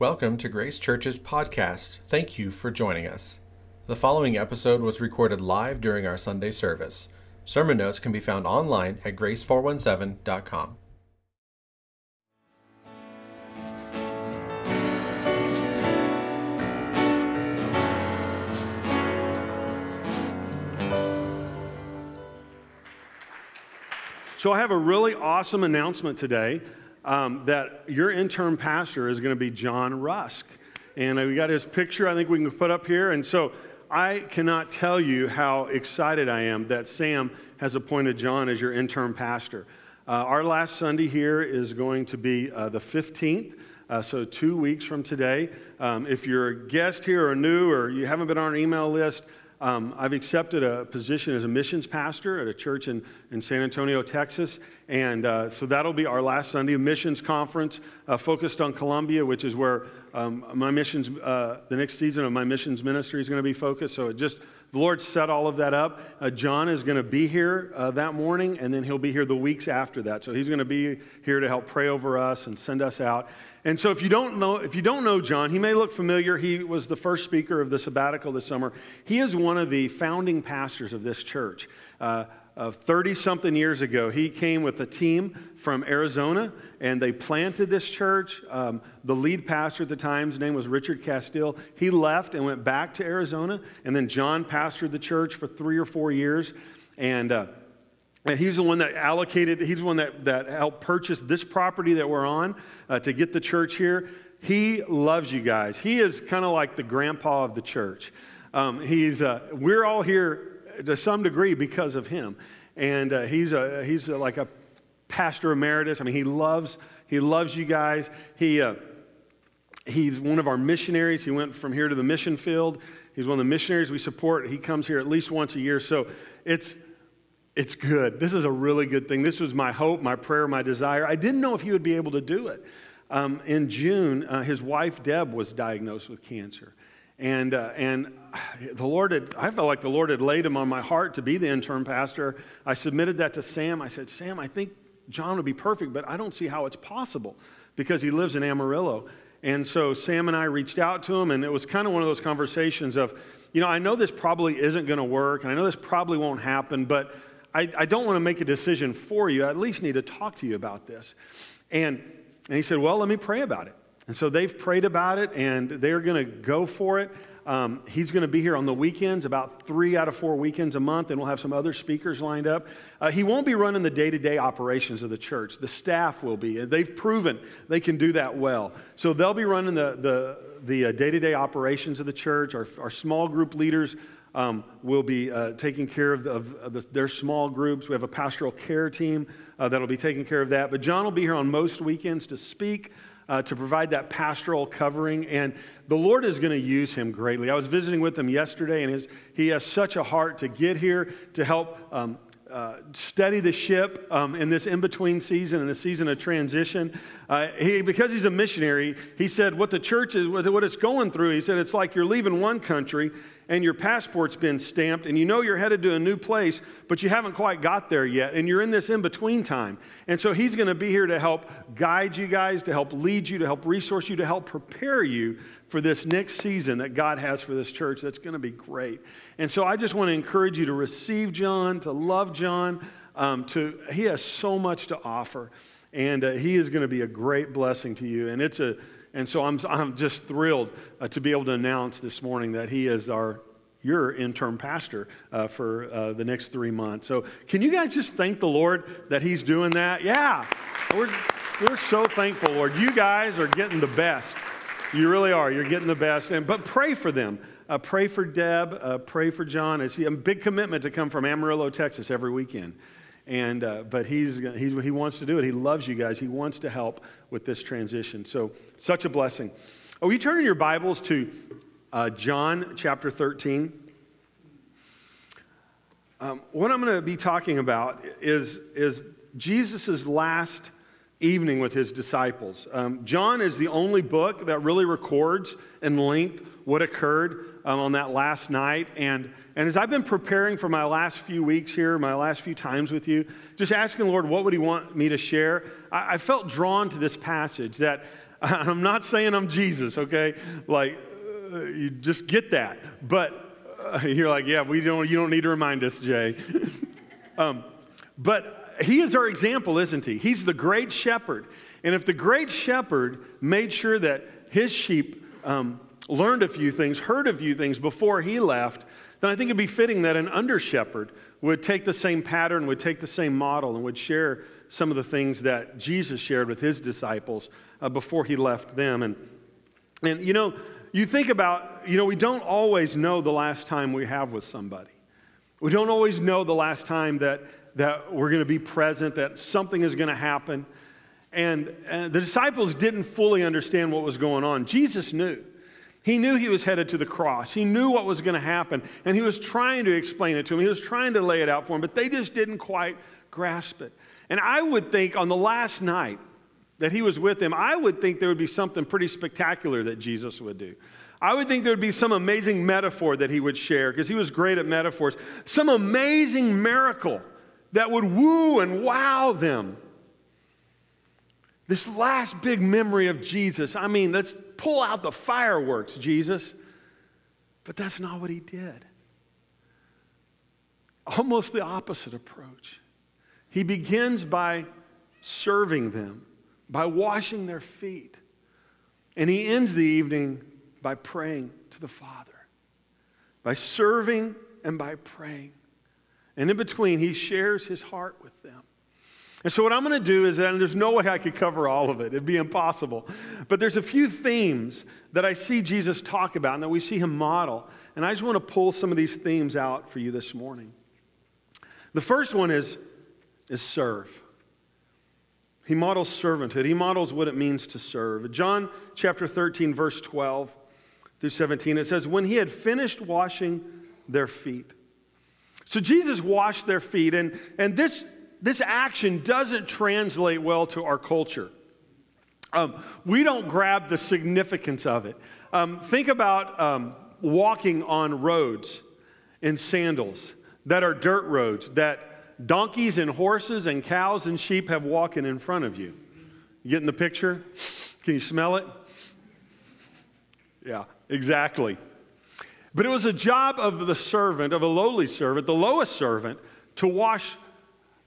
Welcome to Grace Church's podcast. Thank you for joining us. The following episode was recorded live during our Sunday service. Sermon notes can be found online at grace417.com. So, I have a really awesome announcement today um, that your interim pastor is going to be John Rusk. And we got his picture, I think we can put up here. And so, I cannot tell you how excited I am that Sam has appointed John as your interim pastor. Uh, our last Sunday here is going to be uh, the 15th. Uh, so, two weeks from today. Um, if you're a guest here or new or you haven't been on our email list, um, I've accepted a position as a missions pastor at a church in, in San Antonio, Texas. And uh, so that'll be our last Sunday missions conference uh, focused on Colombia, which is where um, my missions, uh, the next season of my missions ministry is going to be focused. So it just, the Lord set all of that up. Uh, John is going to be here uh, that morning, and then he'll be here the weeks after that. So he's going to be here to help pray over us and send us out. And so if you don't know, if you don't know John, he may look familiar. He was the first speaker of the sabbatical this summer. He is one of the founding pastors of this church. Uh, 30 something years ago, he came with a team from Arizona and they planted this church. Um, the lead pastor at the time, his name was Richard Castile. He left and went back to Arizona. And then John pastored the church for three or four years. And uh, and he's the one that allocated, he's the one that, that helped purchase this property that we're on uh, to get the church here. He loves you guys. He is kind of like the grandpa of the church. Um, he's, uh, we're all here to some degree because of him. And uh, he's, a, he's a, like a pastor emeritus. I mean, he loves, he loves you guys. He, uh, he's one of our missionaries. He went from here to the mission field. He's one of the missionaries we support. He comes here at least once a year. So it's, it's good. This is a really good thing. This was my hope, my prayer, my desire. I didn't know if he would be able to do it. Um, in June, uh, his wife Deb was diagnosed with cancer. And, uh, and the Lord had, I felt like the Lord had laid him on my heart to be the interim pastor. I submitted that to Sam. I said, Sam, I think John would be perfect, but I don't see how it's possible because he lives in Amarillo. And so Sam and I reached out to him, and it was kind of one of those conversations of, you know, I know this probably isn't going to work, and I know this probably won't happen, but I, I don't want to make a decision for you. I at least need to talk to you about this. And, and he said, Well, let me pray about it. And so they've prayed about it and they're going to go for it. Um, he's going to be here on the weekends, about three out of four weekends a month, and we'll have some other speakers lined up. Uh, he won't be running the day to day operations of the church. The staff will be. They've proven they can do that well. So they'll be running the, day to day operations of the church. Our, our small group leaders um, will be uh, taking care of, the, of the, their small groups. We have a pastoral care team uh, that'll be taking care of that. But John will be here on most weekends to speak. Uh, to provide that pastoral covering. And the Lord is going to use him greatly. I was visiting with him yesterday, and his, he has such a heart to get here to help um, uh, steady the ship um, in this in between season, and the season of transition. Uh, he, because he's a missionary, he said what the church is, what it's going through, he said it's like you're leaving one country and your passport's been stamped and you know you're headed to a new place, but you haven't quite got there yet, and you're in this in between time. And so he's going to be here to help guide you guys, to help lead you, to help resource you, to help prepare you for this next season that God has for this church. That's going to be great. And so I just want to encourage you to receive John, to love John. Um, to, he has so much to offer, and uh, he is going to be a great blessing to you. And it's a and so I'm, I'm just thrilled uh, to be able to announce this morning that he is our your interim pastor uh, for uh, the next three months. So, can you guys just thank the Lord that He's doing that? Yeah, we're, we're so thankful, Lord. You guys are getting the best. You really are. You're getting the best. And, but pray for them. Uh, pray for Deb. Uh, pray for John. It's a big commitment to come from Amarillo, Texas every weekend. And, uh, but he's, he's, he wants to do it. He loves you guys. He wants to help with this transition. So, such a blessing. Oh, you turn in your Bibles to uh, John chapter 13. Um, what I'm going to be talking about is, is Jesus' last evening with his disciples. Um, John is the only book that really records in length what occurred um, on that last night. And, and as I've been preparing for my last few weeks here, my last few times with you, just asking the Lord, what would He want me to share? I, I felt drawn to this passage that I'm not saying I'm Jesus, okay? Like, uh, you just get that. But uh, you're like, yeah, we don't, you don't need to remind us, Jay. um, but he is our example, isn't he? He's the great shepherd. And if the great shepherd made sure that his sheep um, learned a few things, heard a few things before he left, then I think it'd be fitting that an under shepherd would take the same pattern, would take the same model, and would share some of the things that Jesus shared with his disciples uh, before he left them. And, and, you know, you think about, you know, we don't always know the last time we have with somebody. We don't always know the last time that, that we're going to be present, that something is going to happen. And, and the disciples didn't fully understand what was going on. Jesus knew. He knew he was headed to the cross. He knew what was going to happen. And he was trying to explain it to him. He was trying to lay it out for him, but they just didn't quite grasp it. And I would think on the last night that he was with them, I would think there would be something pretty spectacular that Jesus would do. I would think there would be some amazing metaphor that he would share because he was great at metaphors. Some amazing miracle that would woo and wow them. This last big memory of Jesus. I mean, let's pull out the fireworks, Jesus. But that's not what he did. Almost the opposite approach. He begins by serving them, by washing their feet. And he ends the evening by praying to the Father, by serving and by praying. And in between, he shares his heart with them. And so, what I'm going to do is, and there's no way I could cover all of it, it'd be impossible. But there's a few themes that I see Jesus talk about and that we see him model. And I just want to pull some of these themes out for you this morning. The first one is, is serve. He models servanthood, he models what it means to serve. John chapter 13, verse 12 through 17, it says, When he had finished washing their feet. So Jesus washed their feet, and, and this this action doesn't translate well to our culture. Um, we don't grab the significance of it. Um, think about um, walking on roads in sandals that are dirt roads that donkeys and horses and cows and sheep have walking in front of you. You getting the picture? Can you smell it? Yeah, exactly. But it was a job of the servant, of a lowly servant, the lowest servant, to wash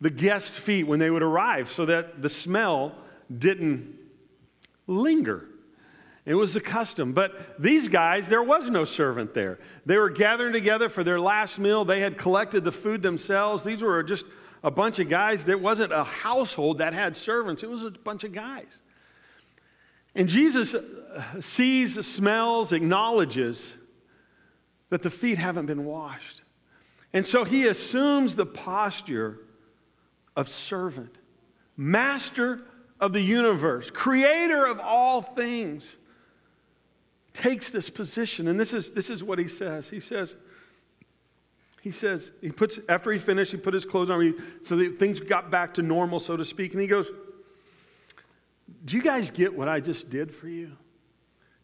the guest feet when they would arrive so that the smell didn't linger. It was a custom. But these guys, there was no servant there. They were gathering together for their last meal. They had collected the food themselves. These were just a bunch of guys. There wasn't a household that had servants, it was a bunch of guys. And Jesus sees, smells, acknowledges that the feet haven't been washed. And so he assumes the posture of servant, master of the universe, creator of all things, takes this position. And this is, this is what he says. He says, he says, he puts, after he finished, he put his clothes on, so that things got back to normal, so to speak. And he goes, Do you guys get what I just did for you?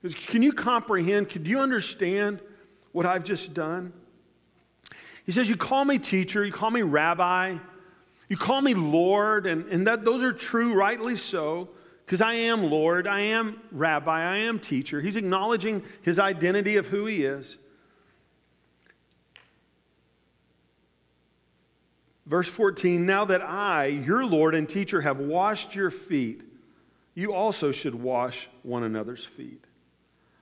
Goes, Can you comprehend? Can you understand what I've just done? He says, You call me teacher, you call me rabbi, you call me Lord, and, and that, those are true, rightly so, because I am Lord, I am rabbi, I am teacher. He's acknowledging his identity of who he is. Verse 14 Now that I, your Lord and teacher, have washed your feet, you also should wash one another's feet.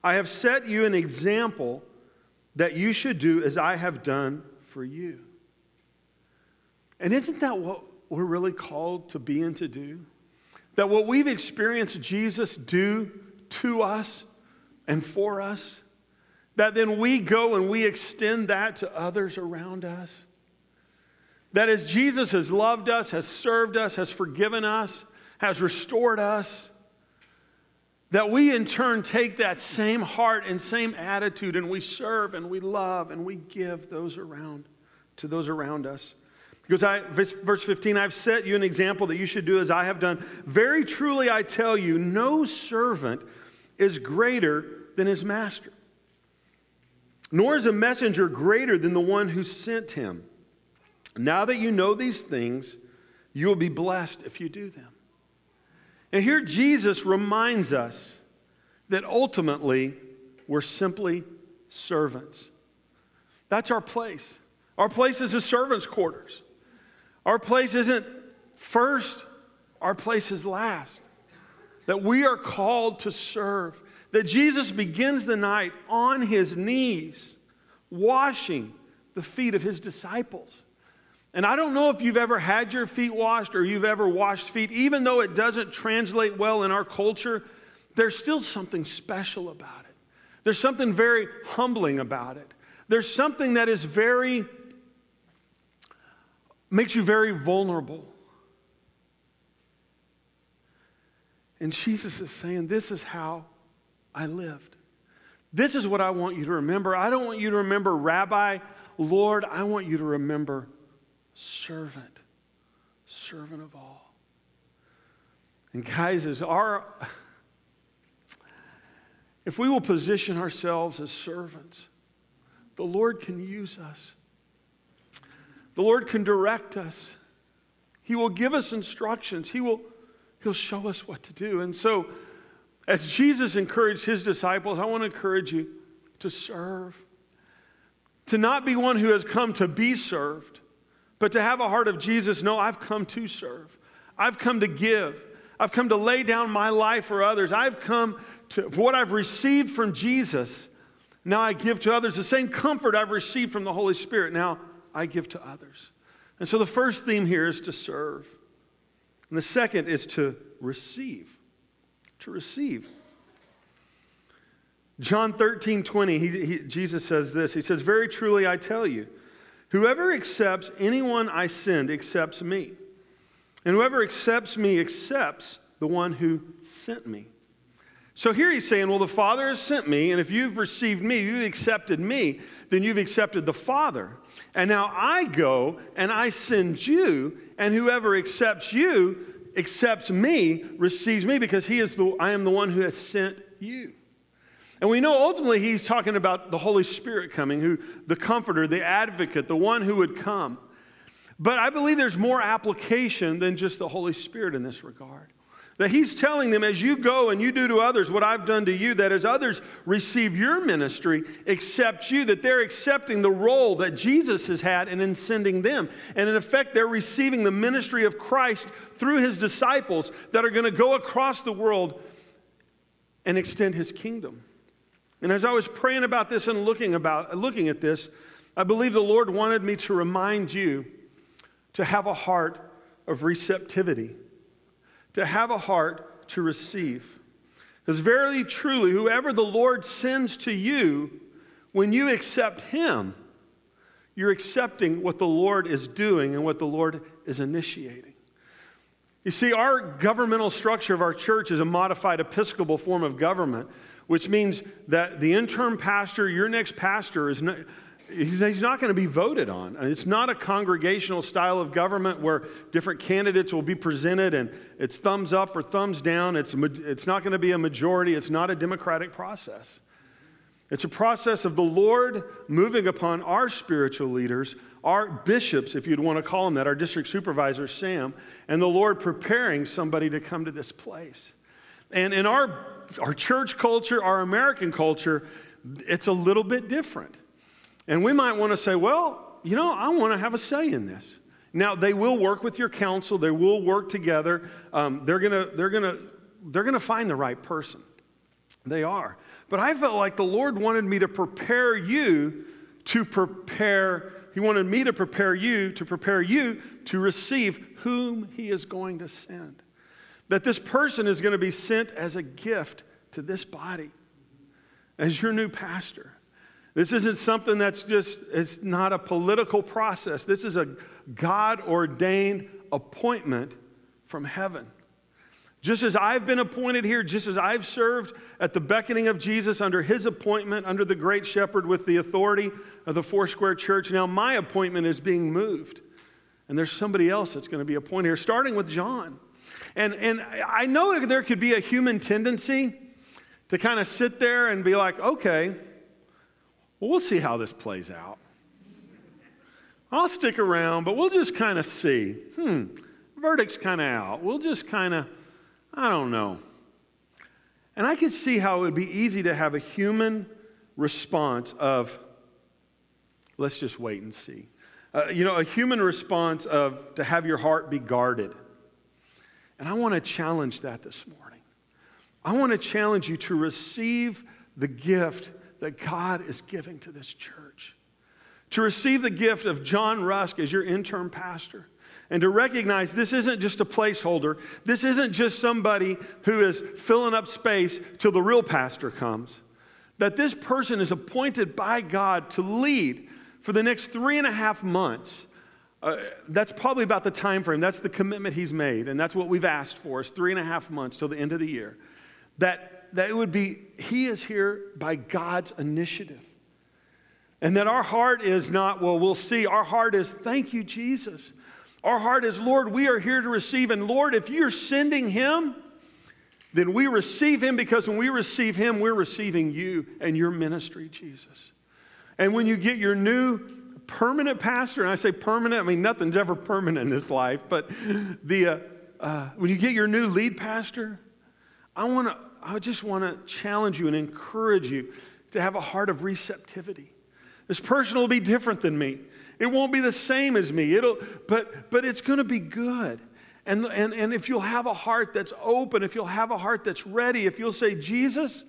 I have set you an example that you should do as I have done for you. And isn't that what we're really called to be and to do? That what we've experienced Jesus do to us and for us, that then we go and we extend that to others around us. That as Jesus has loved us, has served us, has forgiven us, has restored us, that we in turn take that same heart and same attitude and we serve and we love and we give those around to those around us. Because I, verse 15, I've set you an example that you should do as I have done. Very truly I tell you, no servant is greater than his master, nor is a messenger greater than the one who sent him. Now that you know these things, you will be blessed if you do them. And here Jesus reminds us that ultimately we're simply servants. That's our place. Our place is the servants' quarters. Our place isn't first, our place is last. That we are called to serve. That Jesus begins the night on his knees, washing the feet of his disciples. And I don't know if you've ever had your feet washed or you've ever washed feet, even though it doesn't translate well in our culture, there's still something special about it. There's something very humbling about it. There's something that is very, makes you very vulnerable. And Jesus is saying, This is how I lived. This is what I want you to remember. I don't want you to remember Rabbi, Lord. I want you to remember servant, servant of all. And guys, as our if we will position ourselves as servants, the Lord can use us. The Lord can direct us. He will give us instructions. He will he'll show us what to do. And so as Jesus encouraged his disciples, I want to encourage you to serve. To not be one who has come to be served, but to have a heart of Jesus, no, I've come to serve. I've come to give. I've come to lay down my life for others. I've come to, what I've received from Jesus, now I give to others. The same comfort I've received from the Holy Spirit, now I give to others. And so the first theme here is to serve. And the second is to receive. To receive. John 13, 20, he, he, Jesus says this. He says, Very truly I tell you, Whoever accepts anyone I send accepts me. And whoever accepts me accepts the one who sent me. So here he's saying, Well, the Father has sent me, and if you've received me, you've accepted me, then you've accepted the Father. And now I go and I send you, and whoever accepts you accepts me, receives me, because he is the, I am the one who has sent you. And we know ultimately he's talking about the Holy Spirit coming, who the comforter, the advocate, the one who would come. But I believe there's more application than just the Holy Spirit in this regard. That he's telling them, as you go and you do to others what I've done to you, that as others receive your ministry, accept you, that they're accepting the role that Jesus has had and in sending them. And in effect, they're receiving the ministry of Christ through his disciples that are going to go across the world and extend his kingdom. And as I was praying about this and looking, about, looking at this, I believe the Lord wanted me to remind you to have a heart of receptivity, to have a heart to receive. Because verily, truly, whoever the Lord sends to you, when you accept Him, you're accepting what the Lord is doing and what the Lord is initiating. You see, our governmental structure of our church is a modified episcopal form of government which means that the interim pastor, your next pastor, is not, he's not going to be voted on. It's not a congregational style of government where different candidates will be presented and it's thumbs up or thumbs down. It's, it's not going to be a majority. It's not a democratic process. It's a process of the Lord moving upon our spiritual leaders, our bishops, if you'd want to call them that, our district supervisor, Sam, and the Lord preparing somebody to come to this place. And in our, our church culture, our American culture, it's a little bit different. And we might want to say, well, you know, I want to have a say in this. Now, they will work with your council, they will work together. Um, they're going to they're gonna, they're gonna find the right person. They are. But I felt like the Lord wanted me to prepare you to prepare, He wanted me to prepare you to prepare you to receive whom He is going to send. That this person is going to be sent as a gift to this body, as your new pastor. This isn't something that's just, it's not a political process. This is a God ordained appointment from heaven. Just as I've been appointed here, just as I've served at the beckoning of Jesus under his appointment, under the great shepherd with the authority of the Foursquare Church, now my appointment is being moved. And there's somebody else that's going to be appointed here, starting with John. And, and I know there could be a human tendency to kind of sit there and be like, okay, well, we'll see how this plays out. I'll stick around, but we'll just kind of see. Hmm, verdict's kind of out. We'll just kind of, I don't know. And I could see how it would be easy to have a human response of, let's just wait and see. Uh, you know, a human response of to have your heart be guarded. And I want to challenge that this morning. I want to challenge you to receive the gift that God is giving to this church. To receive the gift of John Rusk as your interim pastor. And to recognize this isn't just a placeholder. This isn't just somebody who is filling up space till the real pastor comes. That this person is appointed by God to lead for the next three and a half months. Uh, that's probably about the time frame. That's the commitment he's made. And that's what we've asked for is three and a half months till the end of the year. That, that it would be, he is here by God's initiative. And that our heart is not, well, we'll see. Our heart is, thank you, Jesus. Our heart is, Lord, we are here to receive. And Lord, if you're sending him, then we receive him because when we receive him, we're receiving you and your ministry, Jesus. And when you get your new permanent pastor, and I say permanent, I mean, nothing's ever permanent in this life, but the, uh, uh, when you get your new lead pastor, I, wanna, I just want to challenge you and encourage you to have a heart of receptivity. This person will be different than me. It won't be the same as me. It'll, but, but it's going to be good. And, and, and if you'll have a heart that's open, if you'll have a heart that's ready, if you'll say, Jesus,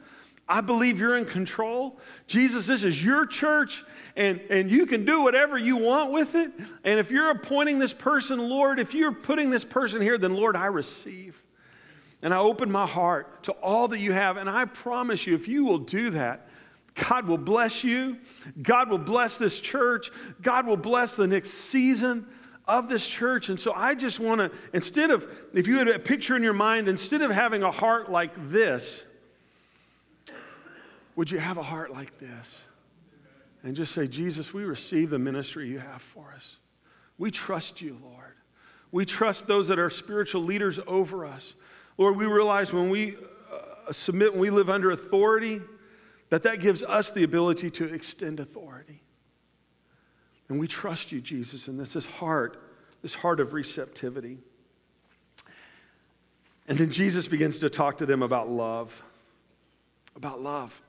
I believe you're in control. Jesus, this is your church, and, and you can do whatever you want with it. And if you're appointing this person, Lord, if you're putting this person here, then Lord, I receive. And I open my heart to all that you have. And I promise you, if you will do that, God will bless you. God will bless this church. God will bless the next season of this church. And so I just want to, instead of, if you had a picture in your mind, instead of having a heart like this, would you have a heart like this? And just say, Jesus, we receive the ministry you have for us. We trust you, Lord. We trust those that are spiritual leaders over us. Lord, we realize when we uh, submit, when we live under authority, that that gives us the ability to extend authority. And we trust you, Jesus, and this is heart, this heart of receptivity. And then Jesus begins to talk to them about love. About love.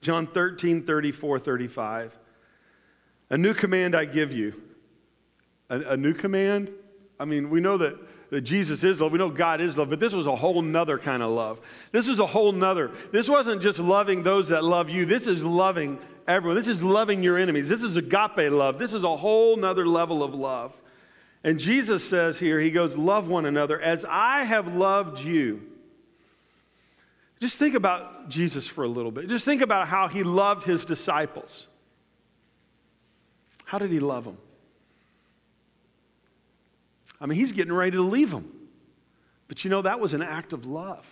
John 13, 34, 35. A new command I give you. A, a new command? I mean, we know that that Jesus is love. We know God is love, but this was a whole nother kind of love. This was a whole nother. This wasn't just loving those that love you. This is loving everyone. This is loving your enemies. This is agape love. This is a whole nother level of love. And Jesus says here, He goes, Love one another as I have loved you. Just think about Jesus for a little bit. Just think about how He loved His disciples. How did He love them? I mean, he's getting ready to leave them. But you know, that was an act of love.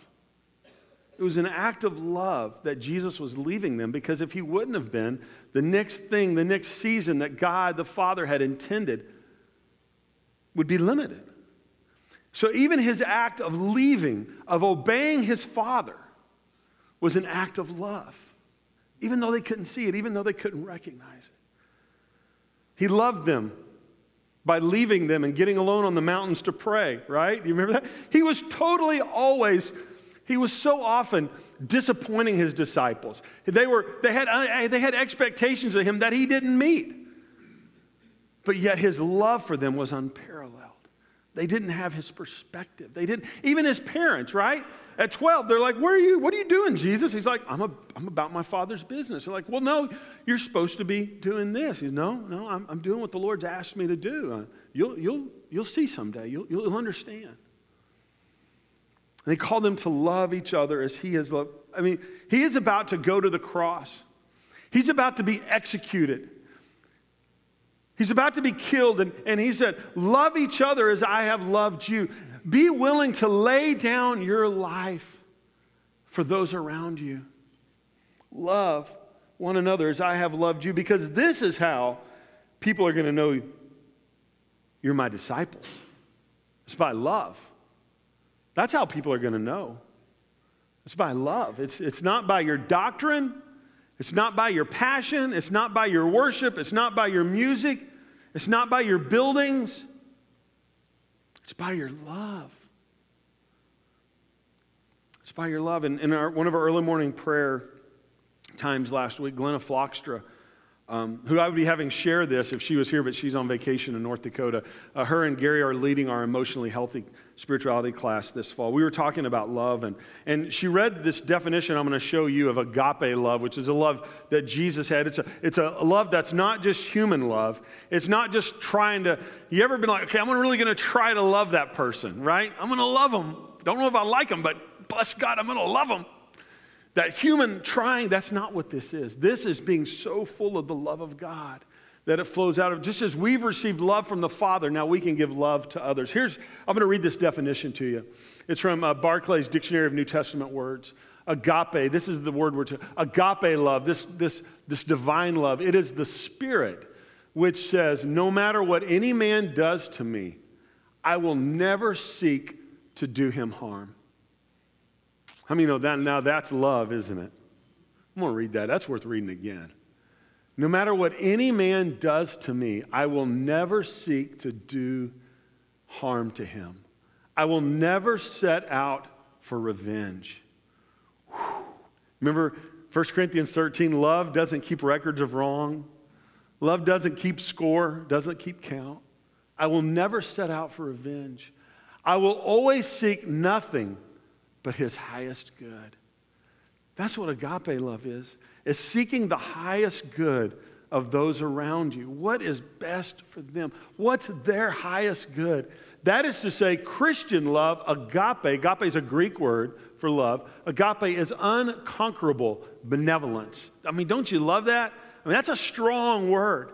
It was an act of love that Jesus was leaving them because if he wouldn't have been, the next thing, the next season that God the Father had intended would be limited. So even his act of leaving, of obeying his Father, was an act of love, even though they couldn't see it, even though they couldn't recognize it. He loved them by leaving them and getting alone on the mountains to pray, right? You remember that? He was totally always, he was so often disappointing his disciples. They, were, they, had, uh, they had expectations of him that he didn't meet. But yet his love for them was unparalleled. They didn't have his perspective. They didn't, even his parents, right? At 12, they're like, Where are you? What are you doing, Jesus? He's like, I'm, a, I'm about my father's business. They're like, Well, no, you're supposed to be doing this. He's, No, no, I'm, I'm doing what the Lord's asked me to do. Uh, you'll, you'll, you'll see someday. You'll, you'll understand. And they call them to love each other as he has loved. I mean, he is about to go to the cross, he's about to be executed. He's about to be killed, and, and he said, Love each other as I have loved you. Be willing to lay down your life for those around you. Love one another as I have loved you, because this is how people are going to know you're my disciples. It's by love. That's how people are going to know. It's by love. It's, it's not by your doctrine. It's not by your passion. It's not by your worship. It's not by your music. It's not by your buildings. It's by your love. It's by your love. And in our, one of our early morning prayer times last week, Glenna Flockstra, um, who I would be having share this if she was here, but she's on vacation in North Dakota. Uh, her and Gary are leading our emotionally healthy spirituality class this fall. We were talking about love, and, and she read this definition I'm going to show you of agape love, which is a love that Jesus had. It's a, it's a love that's not just human love. It's not just trying to, you ever been like, okay, I'm really going to try to love that person, right? I'm going to love them. Don't know if I like them, but bless God, I'm going to love them. That human trying, that's not what this is. This is being so full of the love of God that it flows out of just as we've received love from the Father, now we can give love to others. Here's, I'm going to read this definition to you. It's from uh, Barclay's Dictionary of New Testament Words. Agape, this is the word we're to, agape love, this, this, this divine love. It is the spirit which says, No matter what any man does to me, I will never seek to do him harm. How many know that now that's love, isn't it? I'm going to read that. That's worth reading again. No matter what any man does to me, I will never seek to do harm to him. I will never set out for revenge. Whew. Remember 1 Corinthians 13 love doesn't keep records of wrong, love doesn't keep score, doesn't keep count. I will never set out for revenge. I will always seek nothing but his highest good. That's what agape love is. Is seeking the highest good of those around you. What is best for them? What's their highest good? That is to say, Christian love, agape, agape is a Greek word for love. Agape is unconquerable benevolence. I mean, don't you love that? I mean, that's a strong word.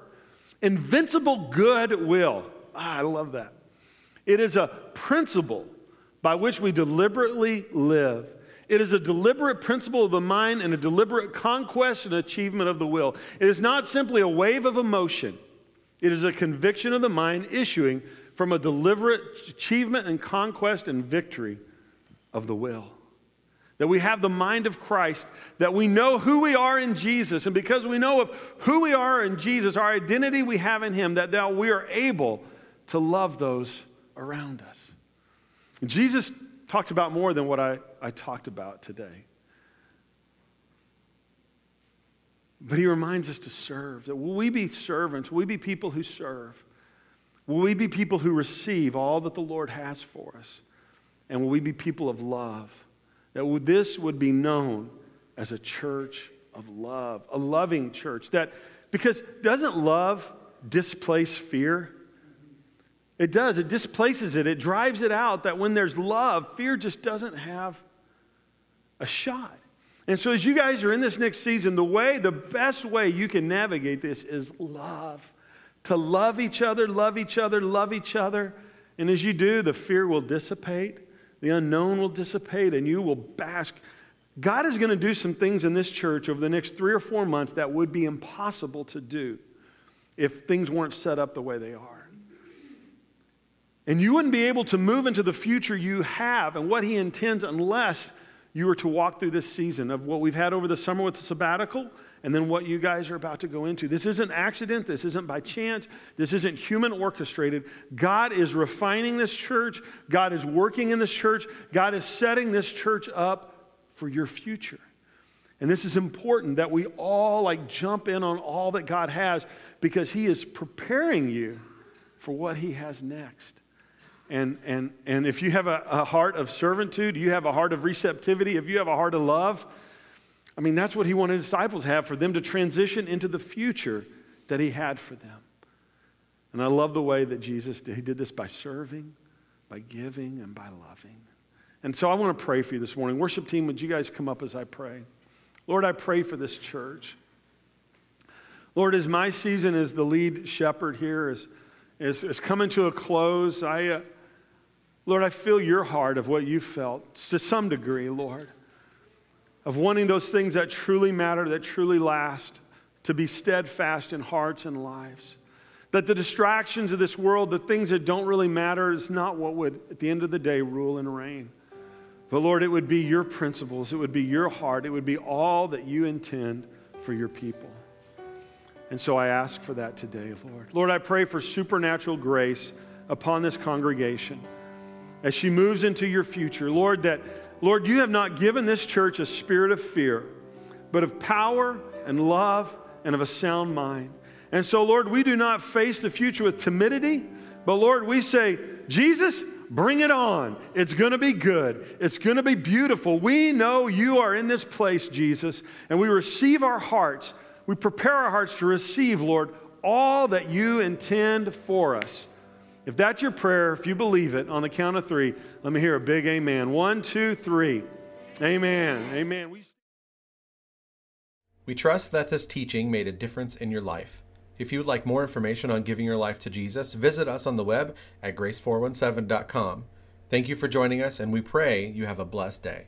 Invincible goodwill. Ah, I love that. It is a principle by which we deliberately live. It is a deliberate principle of the mind and a deliberate conquest and achievement of the will. It is not simply a wave of emotion, it is a conviction of the mind issuing from a deliberate achievement and conquest and victory of the will. That we have the mind of Christ, that we know who we are in Jesus, and because we know of who we are in Jesus, our identity we have in Him, that now we are able to love those around us. Jesus talked about more than what I, I talked about today. But he reminds us to serve. That will we be servants? Will we be people who serve? Will we be people who receive all that the Lord has for us? And will we be people of love? That this would be known as a church of love, a loving church. That because doesn't love displace fear? It does. It displaces it. It drives it out that when there's love, fear just doesn't have a shot. And so, as you guys are in this next season, the way, the best way you can navigate this is love. To love each other, love each other, love each other. And as you do, the fear will dissipate, the unknown will dissipate, and you will bask. God is going to do some things in this church over the next three or four months that would be impossible to do if things weren't set up the way they are. And you wouldn't be able to move into the future you have and what He intends unless you were to walk through this season of what we've had over the summer with the sabbatical and then what you guys are about to go into. This isn't accident. This isn't by chance. This isn't human orchestrated. God is refining this church. God is working in this church. God is setting this church up for your future. And this is important that we all like jump in on all that God has because He is preparing you for what He has next. And, and, and if you have a, a heart of servitude, you have a heart of receptivity, if you have a heart of love, I mean, that's what he wanted disciples have for them to transition into the future that he had for them. And I love the way that Jesus did. He did this by serving, by giving, and by loving. And so I want to pray for you this morning. Worship team, would you guys come up as I pray? Lord, I pray for this church. Lord, as my season as the lead shepherd here is, is, is coming to a close, I, uh, Lord, I feel your heart of what you felt to some degree, Lord, of wanting those things that truly matter, that truly last, to be steadfast in hearts and lives. That the distractions of this world, the things that don't really matter, is not what would, at the end of the day, rule and reign. But Lord, it would be your principles, it would be your heart, it would be all that you intend for your people. And so I ask for that today, Lord. Lord, I pray for supernatural grace upon this congregation as she moves into your future. Lord, that Lord, you have not given this church a spirit of fear, but of power and love and of a sound mind. And so, Lord, we do not face the future with timidity, but Lord, we say, Jesus, bring it on. It's going to be good. It's going to be beautiful. We know you are in this place, Jesus, and we receive our hearts. We prepare our hearts to receive, Lord, all that you intend for us. If that's your prayer, if you believe it, on the count of three, let me hear a big amen. One, two, three. Amen. Amen. We, we trust that this teaching made a difference in your life. If you would like more information on giving your life to Jesus, visit us on the web at grace417.com. Thank you for joining us, and we pray you have a blessed day.